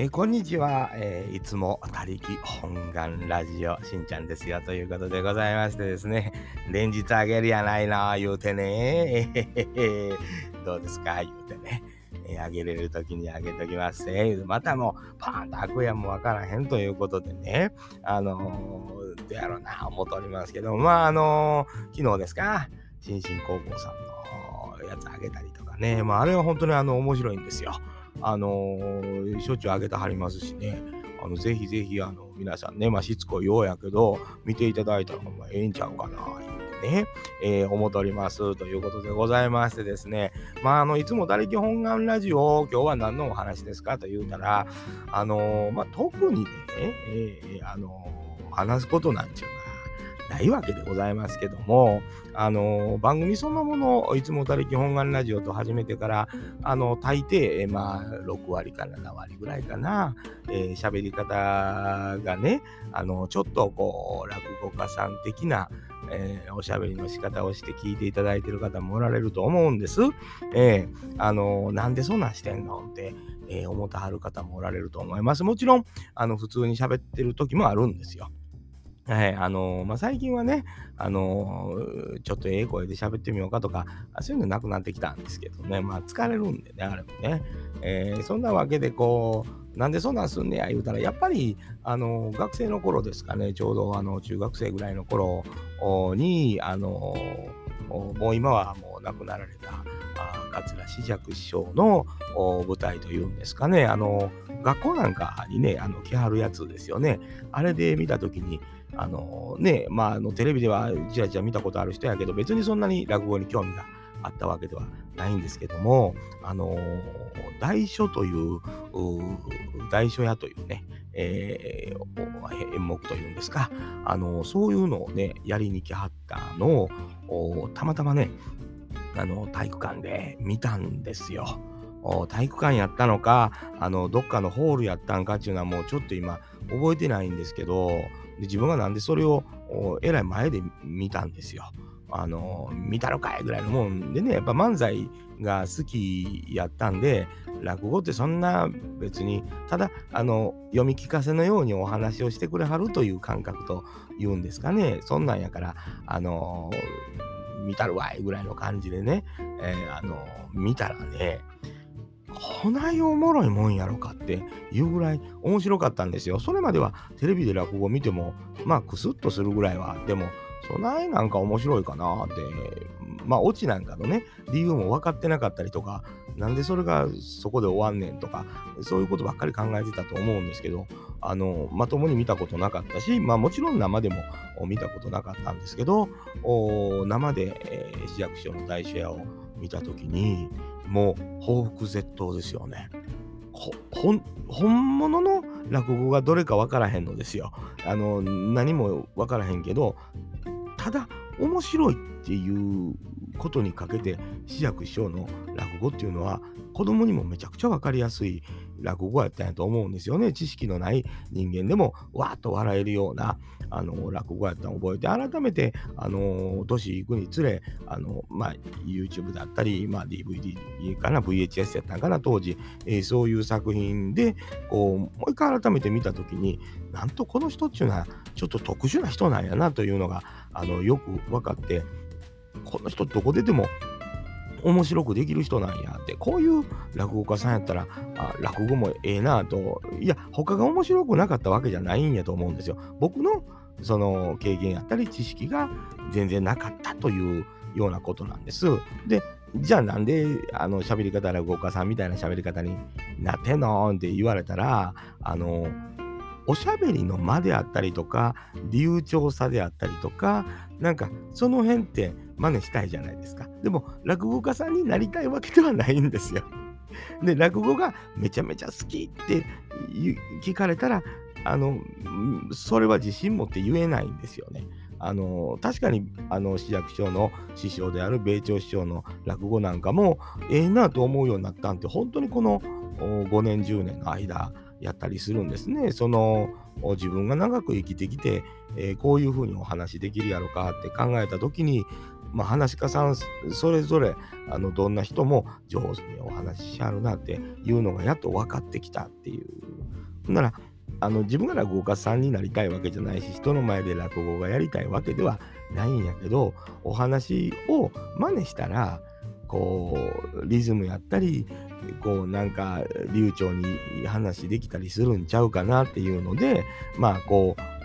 えーこんにちは、えーいつも他力本願ラジオしんちゃんですよということでございましてですね。連日あげるやないな言うてねえへへへどうですか言うてね。えあげれる時にあげときます。せまたもうパーンと開くやもわからへんということでね。あのー、どうやろうな思っておりますけど。まああの昨日ですか。新進高校さんのやつあげたりとかね。まああれは本当にあの面白いんですよ。あのーしょっちゅうあげてはりますしね、あのぜひぜひあの皆さんね、まあ、しつこいようやけど、見ていただいたらほんまええんちゃうかな、言うてね、えー思っておりますということでございましてですね、まあ、あのいつも他力本願ラジオ、今日は何のお話ですかと言うたら、あのーまあ、特にね、えーあの話すことなんちゅうないわけでございますけども、あの番組そのもの、いつも他力本願ラジオと始めてから、あの大抵、まあ、6割から7割ぐらいかな、えー喋り方がね、あのちょっとこう、落語家さん的な、えーおしゃべりの仕方をして聞いていただいている方もおられると思うんです。えーあのなんでそんなんしてんのって、えー思ってはる方もおられると思います。もちろん、あの普通に喋ってる時もあるんですよ。はい、あのまあ、最近はね、あのちょっとええ声で喋ってみようかとか、そういうのなくなってきたんですけどね、まあ疲れるんでね、あれもね。えーそんなわけで、こう、なんでそんなんすんねや言うたら、やっぱり、あの学生の頃ですかね、ちょうどあの中学生ぐらいの頃に、あのもう今はもう亡くなられた、あ桂枝雀師匠の舞台というんですかね、あの学校なんかにね、あの来はるやつですよね。あれで見たときに、あのね、まあ、あのテレビではちらちら見たことある人やけど、別にそんなに落語に興味があったわけではないんですけども、あの大書という、大書屋というね、えー演目というんですか、あのそういうのをね、やりに来はったのを、たまたまね、あの体育館で見たんですよ。体育館やったのか、あのどっかのホールやったんかっていうのはもうちょっと今覚えてないんですけど、で自分がなんでそれをえらい前で見たんですよ。あの見たのかいぐらいのもんでね、やっぱ漫才が好きやったんで、落語ってそんな別に、ただあの読み聞かせのようにお話をしてくれはるという感覚というんですかね、そんなんやから、あの見たるわいぐらいの感じでね、えーあの見たらね、こないおもろいもんやろかっていうぐらい面白かったんですよ。それまではテレビで落語を見ても、まあ、クスッとするぐらいはあっても、そないなんか面白いかなって、まあ、オチなんかのね、理由も分かってなかったりとか、なんでそれがそこで終わんねんとか、そういうことばっかり考えてたと思うんですけど、あの、まともに見たことなかったし、まあもちろん生でも見たことなかったんですけど、お生で、えー市役所の大書屋を見たときに、もう報復絶倒ですよね。本物の落語がどれか分からへんのですよ。あの何も分からへんけどただ面白いっていうことにかけて志薬師匠の落語っていうのは子供にもめちゃくちゃ分かりやすい落語やったんやと思うんですよね。知識のない人間でもわーっと笑えるようなあの落語やったのを覚えて改めてあの年いくにつれあの、まあ、YouTube だったり、まあ、DVD かな VHS やったんかな当時、えーそういう作品でこうもう一回改めて見た時になんとこの人っていうのはちょっと特殊な人なんやなというのがあのよく分かってこの人どこ出ても面白くできる人なんやってこういう落語家さんやったらあ落語もええなと。いや他が面白くなかったわけじゃないんやと思うんですよ。僕のその経験やったり知識が全然なかったというようなことなんです。でじゃあなんであの喋り方落語家さんみたいな喋り方になってんのって言われたらあのおしゃべりの間であったりとか流暢さであったりとかなんかその辺って真似したいじゃないですか。でも落語家さんになりたいわけではないんですよ。で落語がめちゃめちゃ好きって聞かれたらあのそれは自信持って言えないんですよね。あの確かにあの志役師匠の師匠である米朝師匠の落語なんかもええなと思うようになったんって本当にこの5年10年の間やったりするんですね。その自分が長く生きてきて、えーこういうふうにお話できるやろかって考えた時にまあ、話し家さんそれぞれあのどんな人も上手にお話ししはるなっていうのがやっと分かってきたっていう。ならあの自分が落語家さんになりたいわけじゃないし人の前で落語がやりたいわけではないんやけどお話を真似したらこうリズムやったりこうなんか流暢に話できたりするんちゃうかなっていうのでまあこう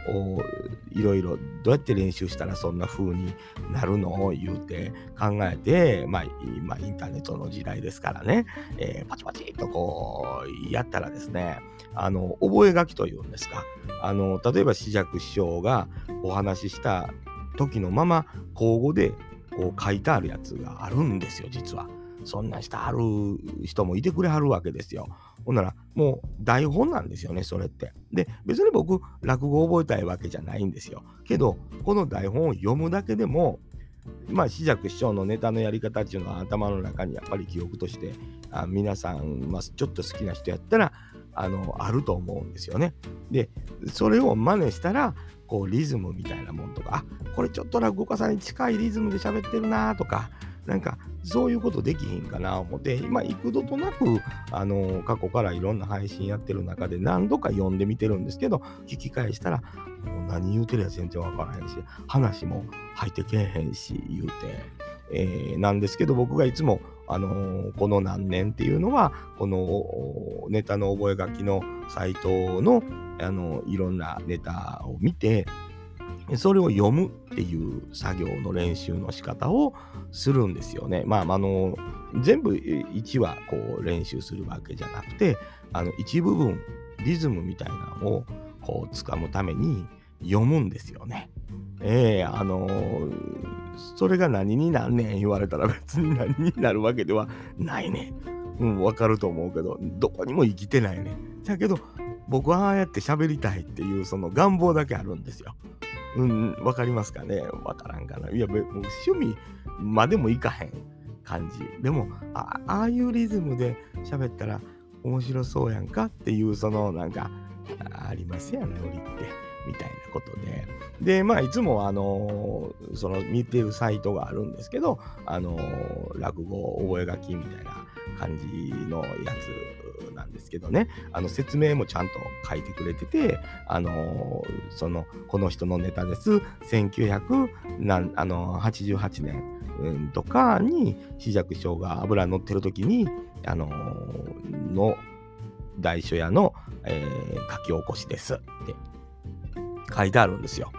いろいろどうやって練習したらそんな風になるのを言うて考えて、まあ、今インターネットの時代ですからね、えー、パチパチっとこうやったらですね、あの、覚書きというんですか、あの、例えば紫尺師匠がお話しした時のまま口語でこう書いてあるやつがあるんですよ、実は。そんなしてはる人もいてくれはるわけですよ。ほんなら、もう台本なんですよね、それって。で、別に僕、落語を覚えたいわけじゃないんですよ。けど、この台本を読むだけでも、まあ、紫尺師匠のネタのやり方っていうのは頭の中にやっぱり記憶としてあ皆さん、まあ、ちょっと好きな人やったらあのあると思うんですよね。でそれを真似したらこうリズムみたいなもんとかあこれちょっと落語家さんに近いリズムで喋ってるなとかなんかそういうことできひんかな思って、今、幾度となく、あの、過去からいろんな配信やってる中で何度か読んでみてるんですけど、聞き返したら、もう何言うてるや全然わからへんし、話も入ってけへんし、言うて、えー、なんですけど、僕がいつも、あのー、この何年っていうのは、このネタの覚書のサイトの、あのいろんなネタを見て、それを読むっていう作業の練習の仕方をするんですよね。まあ、あの、全部1話こう練習するわけじゃなくて、あの一部分、リズムみたいなのをこう掴むために読むんですよね。えー、あのー、それが何になんねん言われたら別に何になるわけではないね。うん、わかると思うけど、どこにも生きてないね。だけど、僕はああやって喋りたいっていうその願望だけあるんですよ。うん、わかりますかねわからんかな。いや、もう趣味までもいかへん感じ。でも、ああいうリズムで喋ったら面白そうやんかっていう、そのなんか、ありますやん、ノリって。みたいなことで。で、まあ、いつも、あのー、その見てるサイトがあるんですけど、あのー、落語覚書みたいな感じのやつなんですけどね、あの説明もちゃんと書いてくれてて、あのー、その、この人のネタです。1988年、うん、とかに、紫尺師匠が油乗ってる時に、あのー、の大書屋の、えー、書き起こしですって書いてあるんですよ。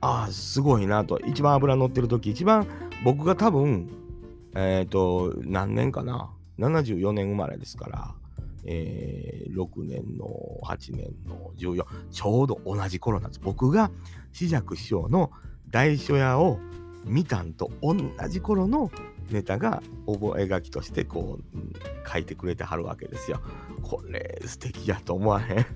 ああ、すごいなと。一番油乗ってる時、一番僕が多分、えっ、ー、と、何年かな。74年生まれですから、えー、6年の8年の14、ちょうど同じ頃なんです。僕が紫尺師匠の大書屋を見たんと同じ頃のネタが覚書としてこう、うん、書いてくれてはるわけですよ。これ素敵やと思わへん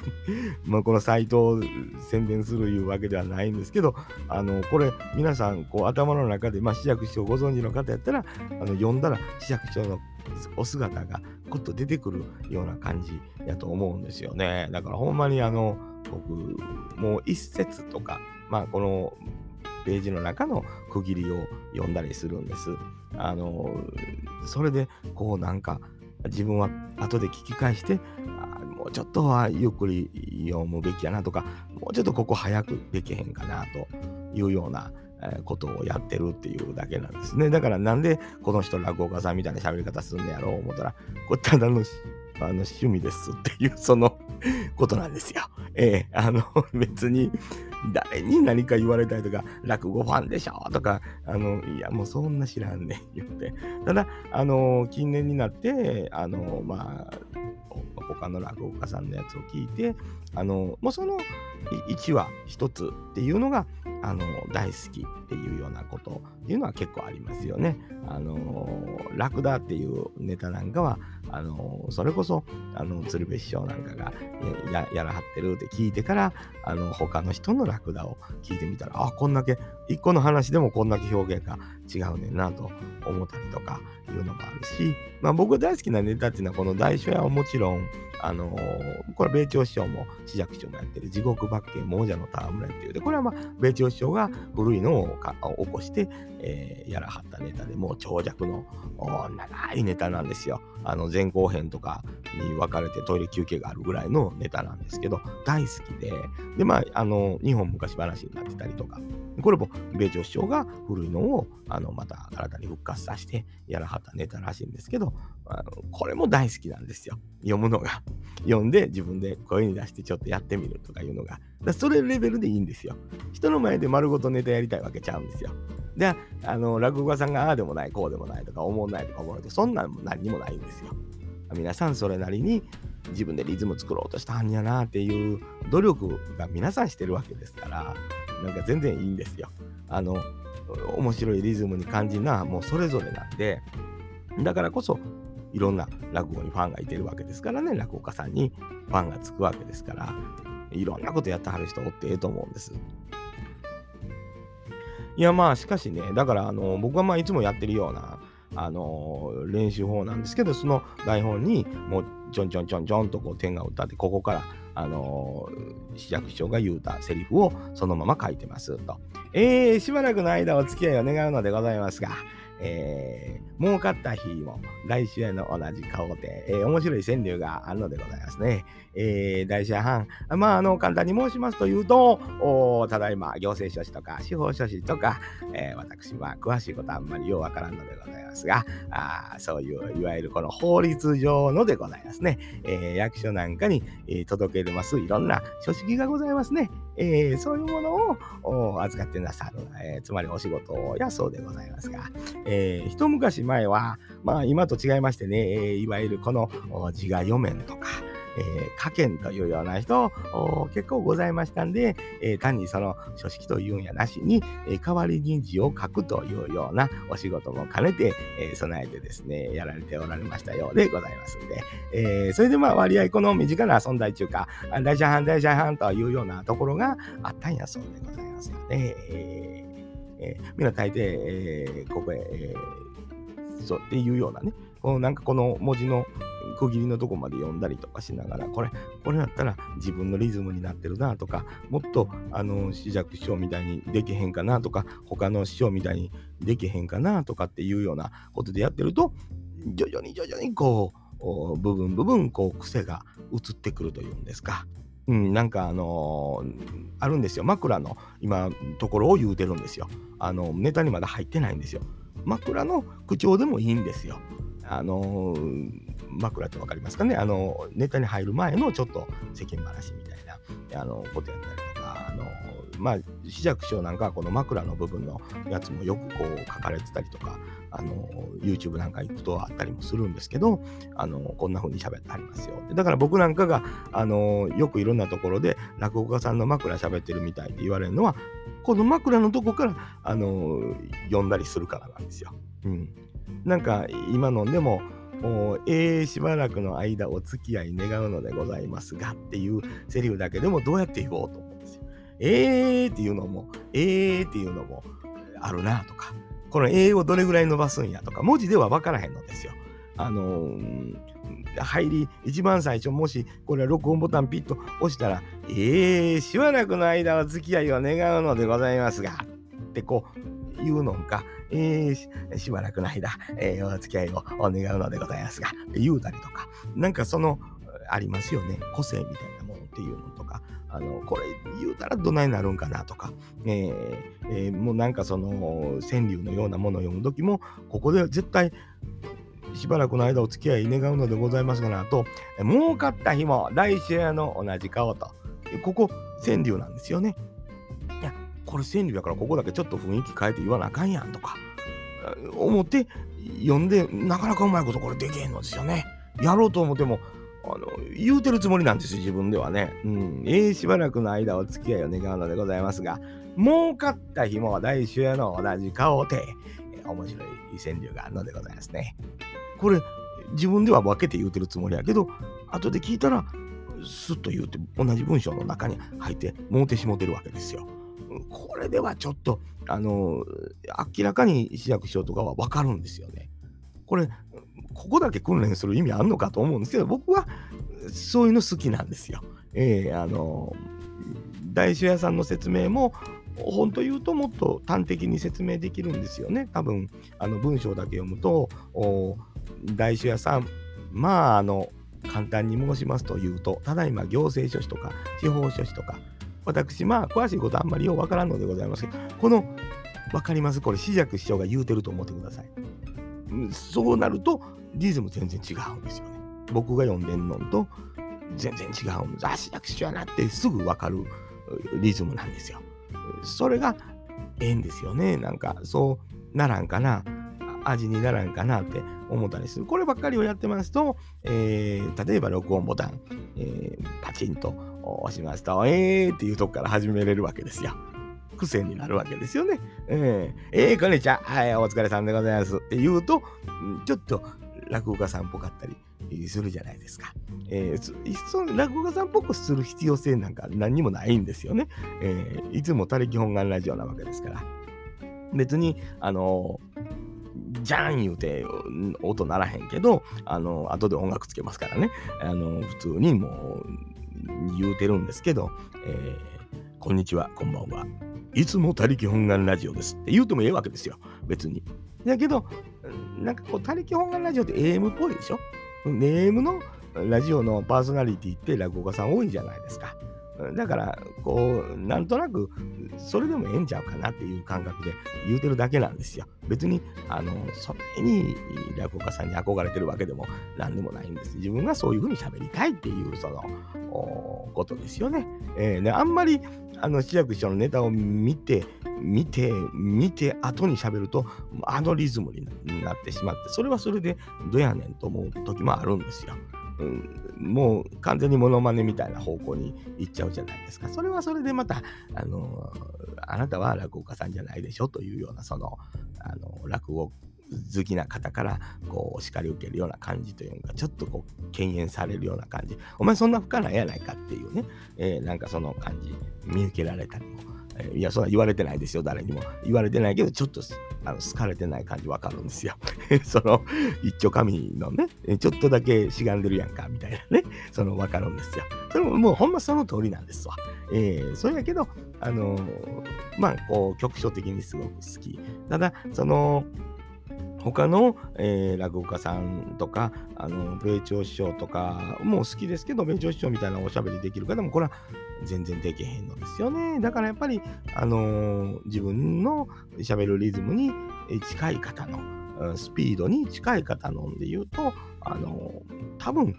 まあこのサイトを宣伝するいうわけではないんですけど、あのこれ皆さんこう頭の中で、まあ、試着師匠ご存知の方やったら、あの読んだら試着師匠のお姿がぐっと出てくるような感じやと思うんですよね。だからほんまにあの僕もう一節とか、まあこのページの中の区切りを読んだりするんです。あのそれでこうなんか自分は後で聞き返してもうちょっとはゆっくり読むべきやなとかもうちょっとここ早くできへんかなというようなことをやってるっていうだけなんですね。だからなんでこの人落語家さんみたいな喋り方すんねやろう思ったらこれただのあの趣味ですっていうその ことなんですよ。ええー、あの 別に誰に何か言われたりとか、落語ファンでしょとか、あの、いや、もうそんな知らんねん、言って。ただ、あの、近年になって、あの、まあ、他の落語家さんのやつを聞いて、あの、もうその1話1つっていうのが、あの、大好きっていうようなことっていうのは結構ありますよね。あの、ラクダっていうネタなんかは、あの、それこそ、あの、鶴瓶師匠なんかがややらはってるって聞いてから、あの、他の人のラクダを聞いてみたら、あ、こんだけ、一個の話でもこんだけ表現が違うねんなと思ったりとかいうのもあるし、まあ僕大好きなネタっていうのはこの大書屋はもちろん、あの、これ米朝師匠も紫尺師匠もやってる地獄罰刑亡者の戯れっていうで、これはまあ米朝症が古いのを起こして、えー、やらはったネタでもう長尺の長いネタなんですよ。あの前後編とかに分かれてトイレ休憩があるぐらいのネタなんですけど大好きで。でまああの日本昔話になってたりとか。これも米朝師匠が古いのをあのまた新たに復活させてやらはったネタらしいんですけどあのこれも大好きなんですよ。読むのが。読んで自分で声に出してちょっとやってみるとかいうのが。それレベルでいいんですよ。人の前で丸ごとネタやりたいわけちゃうんですよ。であの落語家さんがああでもないこうでもないとか思わないとか思うとそんなんも何にもないんですよ皆さんそれなりに自分でリズム作ろうとしたんやなっていう努力が皆さんしてるわけですからなんか全然いいんですよ。あの面白いリズムに感じなもうそれぞれなんでだからこそいろんな落語にファンがいてるわけですからね落語家さんにファンがつくわけですからいろんなことやってはる人おってええと思うんです。いやまあしかしねだからあの僕はまあいつもやってるようなあの練習法なんですけどその台本にもうちょんちょんちょんちょんとこう点が打ったってここからあの市役所が言うたセリフをそのまま書いてますと。えー、しばらくの間お付き合いを願うのでございますが、えー、儲かった日も来週への同じ顔で、えー、面白い川柳があるのでございますね。えー、大社藩、まあ、あの、簡単に申しますというと、ただいま、行政書士とか、司法書士とか、えー、私は詳しいことはあんまりようわからんのでございますが、あそういう、いわゆるこの法律上のでございますね。えー、役所なんかに、えー、届けるますいろんな書式がございますね。えー、そういうものを預かってなさる、えー、つまりお仕事やそうでございますが、えー、一昔前は、まあ今と違いましてね、えー、いわゆるこの自我余面とか、えー、家検というような人結構ございましたんで、えー、単にその書式というんやなしに、えー、代わりに字を書くというようなお仕事も兼ねて、え備えてですね、やられておられましたようでございますんで、えそれでまあ割合この身近な存在中か、大社藩大社藩というようなところがあったんやそうでございますので、ええー、みんな大抵、えここへ、えそうっていうようなね、このなんかこの文字の区切りのとこまで読んだりとかしながら、これ、これだったら自分のリズムになってるなとか、もっと、あの、紫尺師匠みたいにできへんかなとか、他の師匠みたいにできへんかなとかっていうようなことでやってると、徐々に徐々にこう、部分部分、こう、癖が移ってくるというんですか。うん、なんかあのー、あるんですよ。枕の今、ところを言うてるんですよ。あの、ネタにまだ入ってないんですよ。枕の口調でもいいんですよ。あの、枕って分かりますかね？あのネタに入る前のちょっと世間話みたいなあのことやったりとか、あのまあ、紫尺師匠なんかはこの枕の部分のやつもよくこう書かれてたりとか、あの YouTube なんか行くとあったりもするんですけど、あのこんな風に喋ってありますよ。だから僕なんかが、あのよくいろんなところで落語家さんの枕喋ってるみたいって言われるのは、この枕のとこから、あの読んだりするからなんですよ。うん。なんか今のでも、えー、しばらくの間お付き合い願うのでございますがっていうセリフだけでもどうやって言おうと思うんですよ。えーっていうのも、えーっていうのもあるなとか、このえーをどれぐらい伸ばすんやとか、文字では分からへんのですよ。あのー、入り、一番最初、もしこれ録音ボタンピッと押したら、えー、しばらくの間お付き合いを願うのでございますが、ってこう言うのか、えー、しばらくの間、えー、お付き合いを願うのでございますが、言うたりとか、なんかその、ありますよね。個性みたいなものっていうのとか、あの、これ言うたらどないなるんかなとか、えーえー、もうなんかその、川柳のようなものを読むときも、ここで絶対、しばらくの間お付き合い願うのでございますがなと、儲かった日も来週の同じ顔と、ここ、川柳なんですよね。これ川柳やからここだけちょっと雰囲気変えて言わなあかんやんとか思って読んでなかなかうまいことこれできへんのですよね。やろうと思ってもあの言うてるつもりなんですよ自分ではね。うん。ええしばらくの間お付き合いを願うのでございますが儲かった日も来週への同じ顔で、え面白い川柳があるのでございますね。これ自分では分けて言うてるつもりやけど後で聞いたらスッと言うて同じ文章の中に入ってもうてしもてるわけですよ。これではちょっと、あの、明らかに市役所とかは分かるんですよね。これ、ここだけ訓練する意味あんのかと思うんですけど、僕はそういうの好きなんですよ。えー、あの、大酒屋さんの説明も、本当言うともっと端的に説明できるんですよね。多分あの文章だけ読むと大書屋さんまああの簡単に申しますと言うとただいま行政書士とか司法書士とか私まあ詳しいことあんまりようわからんのでございますけどこの分かります？これ紫尺師匠が言うてると思ってください。そうなるとリズム全然違うんですよね。僕が読んでんのと全然違うんです。あ、市役所やなってすぐ分かるリズムなんですよ。それがええんですよね。なんかそうならんかな。味にならんかなって思ったりする。こればっかりをやってますと、えー、例えば録音ボタン、えー、パチンと押しますと、えーっていうとこから始めれるわけですよ。癖になるわけですよね。えー、えー、こんにちは。はい、お疲れさんでございます。って言うと、ちょっと落語家さんっぽかったりするじゃないですか。えー、その落語家さんっぽくする必要性なんか何にもないんですよね。えー、いつも他力本願ラジオなわけですから。別に、あのー、じゃん言うて音ならへんけど、あの、後で音楽つけますからね。あの、普通にもう言うてるんですけど、えー、こんにちは、こんばんは。いつも他力本願ラジオですって言うてもええわけですよ。別に。だけど、なんかこう、他力本願ラジオって AM っぽいでしょ ?AM のラジオのパーソナリティって落語家さん多いじゃないですか。だから、こう、なんとなく、それでもええんちゃうかなっていう感覚で言うてるだけなんですよ。別に、あの、それに落語家さんに憧れてるわけでも何でもないんです。自分がそういうふうに喋りたいっていう、その、ことですよね。えー、であんまり、あの、志らく師匠のネタを見て、見て、見て、後に喋ると、あのリズムになってしまって、それはそれでどやねんと思う時もあるんですよ。うん、もう完全にモノマネみたいな方向に行っちゃうじゃないですか。それはそれでまた、あのあなたは落語家さんじゃないでしょというような、その、あの落語好きな方からこうお叱り受けるような感じというかちょっとこう敬遠されるような感じ。お前そんな不可ないやないかっていうね、えー、なんかその感じ。見受けられたりもいや、そんな言われてないですよ、誰にも。言われてないけど、ちょっとあの好かれてない感じわかるんですよ。その、一丁紙のね、ちょっとだけしがんでるやんか、みたいなね、そのわかるんですよ。それももうほんまその通りなんですわ。えー、それやけど、あのー、まあ、こう、局所的にすごく好き。ただ、その、他の、えー、落語家さんとか、あの、米朝師匠とかも好きですけど、米朝師匠みたいなおしゃべりできる方も、これは全然できへんのですよね。だからやっぱり、あのー、自分の喋るリズムに近い方の、スピードに近い方のんで言うと、あの多分、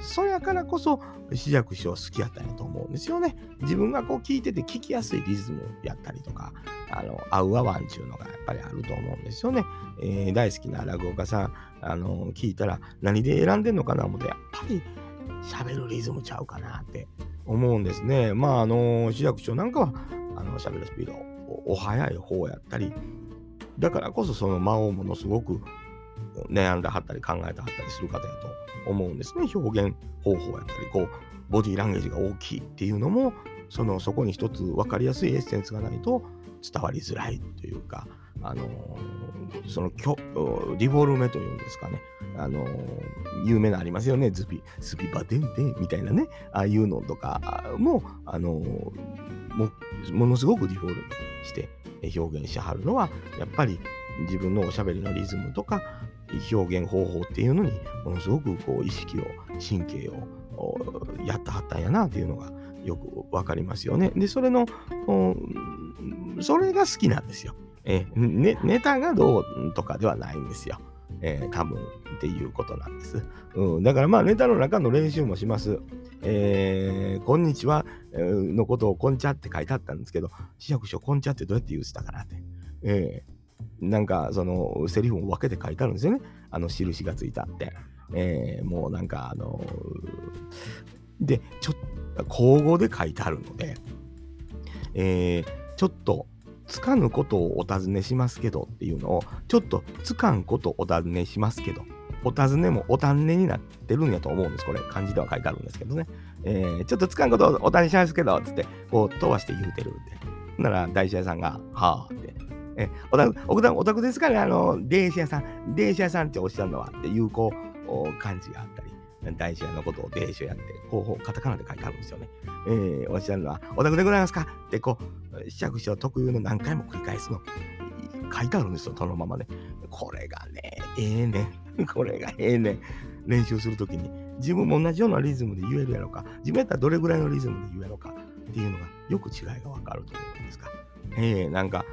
そやからこそ、志らく師匠好きやったんやと思うんですよね。自分がこう聞いてて聞きやすいリズムやったりとか、あの、合う合わんちゅうのがやっぱりあると思うんですよね。えー、大好きな落語家さん、あの聞いたら何で選んでんのかな思って、やっぱり喋るリズムちゃうかなって思うんですね。まあ、あの、志らく師匠なんかは、あの、喋るスピードお早い方やったり、だからこそその間をものすごく悩んではったり考えてはったりする方やと思うんですね。表現方法やったり、こう、ボディーランゲージが大きいっていうのも、そのそこに一つ分かりやすいエッセンスがないと伝わりづらいというか、あのー、そのリフォルメというんですかね、あのー、有名なありますよね、ズピ、スピバデンデンみたいなね、ああいうのとかも、あのー、もものすごくリフォルメして表現しはるのは、やっぱり自分のおしゃべりのリズムとか、表現方法っていうのにものすごくこう意識を神経をやったはったんやなっていうのがよくわかりますよね。でそれのそれが好きなんですよ。えね、ネタがどうとかではないんですよ。えー、多分っていうことなんです。うん、だからまあネタの中の練習もします。えー、こんにちはのことをこんちゃって書いてあったんですけど、市役所こんちゃってどうやって言うてたかなって。えーなんかそのセリフを分けて書いてあるんですよね。あの印がついたって。えー、もうなんかあのー、で、ちょっ口語で書いてあるので、えー、ちょっとつかぬことをお尋ねしますけどっていうのを、ちょっとつかんことお尋ねしますけど、お尋ねもお尋ねになってるんやと思うんです。これ、漢字では書いてあるんですけどね。えー、ちょっとつかんことをお尋ねしますけど、つって、こう、飛ばして言うてるって。なら、大社屋さんが、はあって、え、お宅、お宅、お宅ですかね？あの、電車屋さん、電車屋さんっておっしゃるのはっていう、こう、感じがあったり大社のことを大社やって、広報、カタカナで書いてあるんですよね。えー、おっしゃるのは、お宅でございますか？って、こう、試着師匠特有の何回も繰り返すの。書いてあるんですよ、そのままね。これがね、ええー、ね これがええねん練習するときに、自分も同じようなリズムで言えるやろか、自分やったらどれぐらいのリズムで言えるのかっていうのが、よく違いがわかるというんですか。えー、なんか、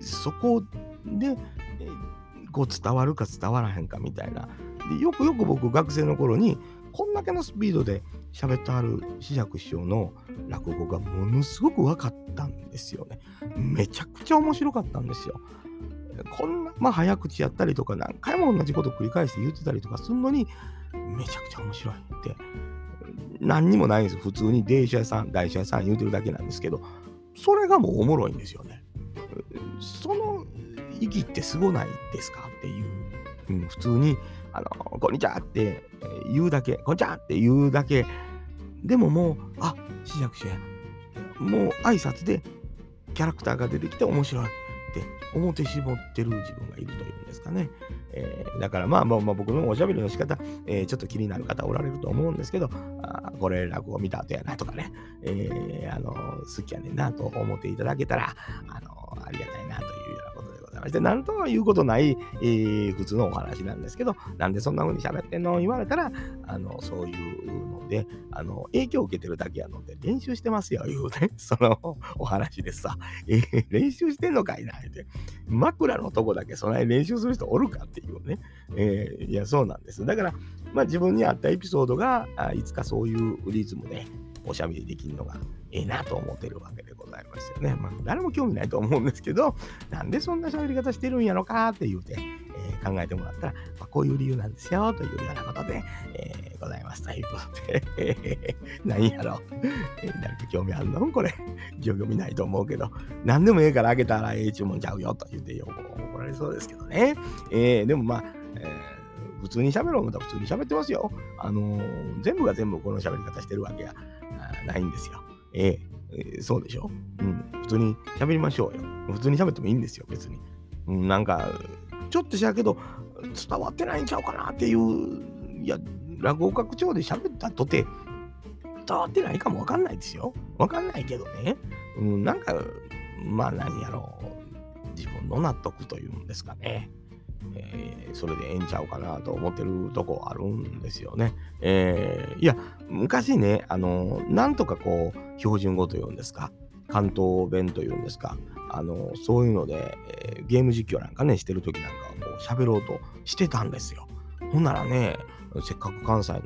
そこで、えー、こう伝わるか伝わらへんかみたいな。でよくよく僕、学生の頃に、こんだけのスピードで喋ってある紫尺師匠の落語がものすごく分かったんですよね。めちゃくちゃ面白かったんですよ。こんな、まあ、早口やったりとか、何回も同じこと繰り返して言ってたりとかするのに、めちゃくちゃ面白いって、何にもないんです。普通に電車屋さん、台車屋さん言うてるだけなんですけど、それがもうおもろいんですよね。その意義ってすごないですか？っていう、うん、普通に、あの、こんにちはって言うだけ、こんにちはって言うだけ、でももう、あ、試着者や。もう挨拶でキャラクターが出てきて面白い。って表絞ってる自分がいるというんですかね。えー、だからまあまあまあ僕のおしゃべりの仕方、えー、ちょっと気になる方おられると思うんですけど、あこれ落語見た後やなとかね、えー、あの好きやねんなと思っていただけたら、あのありがたいなというようなことで、なんとは言うことない、えー、普通のお話なんですけど、なんでそんな風に喋ってんの？言われたら、あのそういうので、あの影響を受けてるだけやので、練習してますよ、いうね、そのお話でさ、えー、練習してんのかいな、って。枕のとこだけそない練習する人おるかっていうね。えー、いや、そうなんです。だから、まあ自分に合ったエピソードが、あいつかそういうリズムでおしゃべりできるのがええなと思ってるわけでございますよね。まあ、誰も興味ないと思うんですけど、なんでそんな喋り方してるんやろかって言うて、えー、考えてもらったら、まあ、こういう理由なんですよというようなことで、えー、ございますということで、えー、何やろ、えー、誰か興味あるのこれ、興味ないと思うけど、何でもええからあげたらええ注文ちゃうよと言ってよ、怒られそうですけどね。えー、でもまあ、えー普通に喋ろう思ったら普通に喋ってますよ。あのー、全部が全部この喋り方してるわけやないんですよ。ええー、そうでしょ？うん。普通に喋りましょうよ。普通に喋ってもいいんですよ、別に。うん、なんか、ちょっとしやけど、伝わってないんちゃうかなっていう、いや、落語拡張で喋ったとて、伝わってないかもわかんないですよ。わかんないけどね。うん、なんか、まあ何やろう。自分の納得というんですかね。えー、それでええんちゃうかなと思ってるとこあるんですよね。えー、いや、昔ね、あの、なんとかこう、標準語というんですか、関東弁というんですか、あの、そういうので、えー、ゲーム実況なんかね、してる時なんかはこう、喋ろうとしてたんですよ。ほんならね、せっかく関西の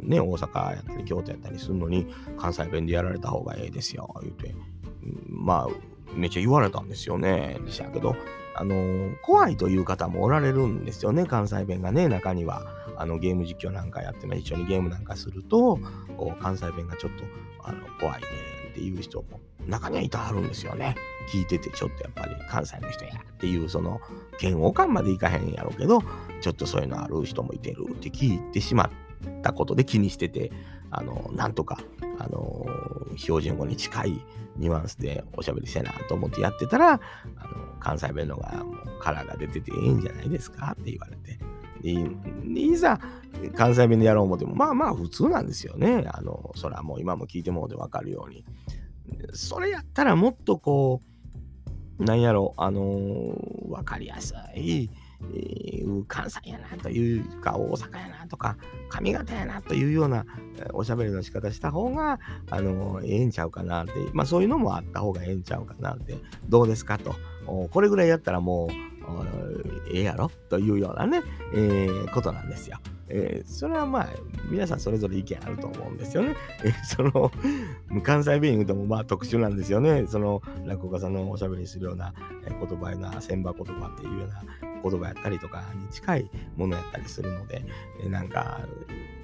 ね、大阪やったり京都やったりするのに、関西弁でやられた方がええですよ、言うて、まあ、めっちゃ言われたんですよね。でしたけど、あの、怖いという方もおられるんですよね、関西弁がね、中には。あのゲーム実況なんかやって一緒にゲームなんかすると、関西弁がちょっとあの怖いねっていう人も中にはいたはるんですよね。聞いててちょっとやっぱり関西の人やっていうその嫌悪感までいかへんやろうけど、ちょっとそういうのある人もいてるって聞いてしまったことで気にしてて、あの、なんとか、あの標準語に近いニュアンスでおしゃべりせなと思ってやってたら、あの関西弁のがもうカラーが出てていいんじゃないですかって言われて。でいざ関西弁でやろう思っても、まあまあ普通なんですよね。あの、それはもう今も聞いてもうでわかるように。それやったらもっとこう、なんやろ、あのー、わかりやすい、えー、関西やなというか、大阪やなとか、上方やなというようなおしゃべりの仕方した方が、あの、ええんちゃうかなって、まあそういうのもあった方がええんちゃうかなって、どうですかと。これぐらいやったらもう、ええやろというようなね、えー、ことなんですよ。えー、それはまあ、皆さんそれぞれ意見あると思うんですよね。えー、その、関西弁言うともまあ特殊なんですよね。その、落語家さんのおしゃべりするようなえ言葉やな、千葉言葉っていうような言葉やったりとかに近いものやったりするので、えー、なんか、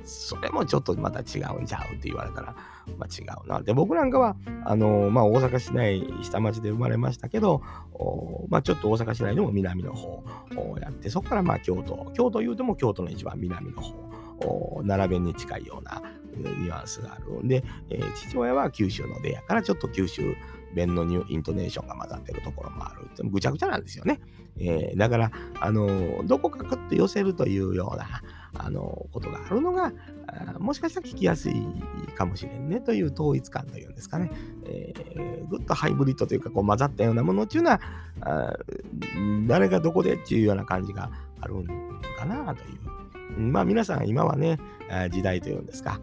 それもちょっとまた違うんちゃうって言われたら、まあ、違うな。で、僕なんかは、あのまあ、大阪市内、下町で生まれましたけど、まあ、ちょっと大阪市内でも南の方をやって、そこからまあ京都、京都言うても京都の一番南の方、並べに近いようなニュアンスがあるんで、えー、父親は九州の出やからちょっと九州弁のニュイントネーションが混ざってるところもある。ぐちゃぐちゃなんですよね。えー、だから、あのー、どこかくっと寄せるというような、あのことがあるのがもしかしたら聞きやすいかもしれんねという統一感というんですかね、えー、ぐっとハイブリッドというかこう混ざったようなものっていうのは誰がどこでっていうような感じがあるんかなという。まあ皆さん今はね、時代というんですか、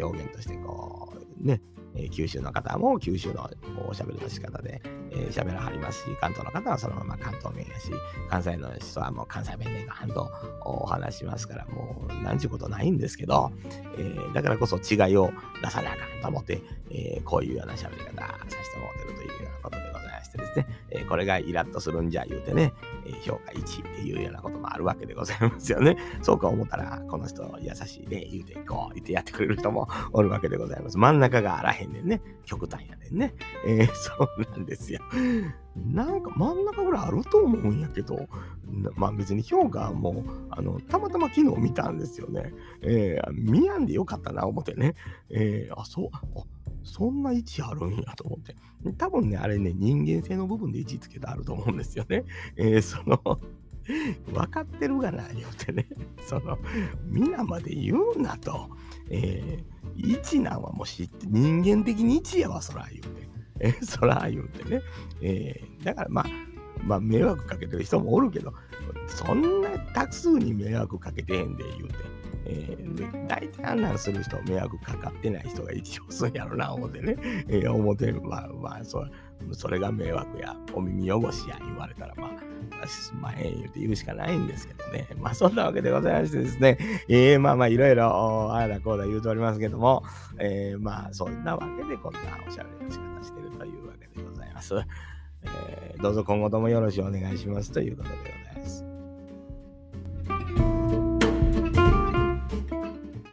表現としてこうね、え、九州の方も九州のおしゃべりの仕方で喋、えー、らはりますし、関東の方はそのまま関東弁やし、関西の人はもう関西弁でガンとお話しますから、もうなんちゅうことないんですけど、えー、だからこそ違いを出さなあかんと思って、えこういうような喋り方させてもらってるというようなことでございましてですね、えこれがイラッとするんじゃ言うてね、評価1っていうようなこともあるわけでございますよね。そうか思ったら、この人優しいね、言うてこう言ってやってくれる人もおるわけでございます。真ん中があらへんねんね。極端やねんね。えー、そうなんですよ。なんか真ん中ぐらいあると思うんやけど、まあ別に評価もあのたまたま昨日見たんですよね。えー、見やんでよかったな思ってね。えー、あ、そう、あそんな位置あるんやと思って。多分ね、あれね、人間性の部分で位置つけてあると思うんですよね。えー、その分かってるがな、言うてね。その、皆まで言うなと。えー、位置なんはもう知って、人間的に位置やわ、そら言うて。えー、そら言うてね。えー、だからまあ、まあ、迷惑かけてる人もおるけど、そんな多数に迷惑かけてへんで言うて。えー、大体あんなんする人、迷惑かかってない人が一応すんやろな、思ってね。えー、思って、まあまあ、そうそれが迷惑や、お耳汚しや言われたら、まあ、すまへん言うて言うしかないんですけどね。まあ、そんなわけでございましてですね。えー、まあまあ、いろいろ、ああだこうだ言うておりますけども、えー、まあ、そんなわけでこんなおしゃべりの仕方してるというわけでございます。えー、どうぞ今後ともよろしくお願いしますということでございます。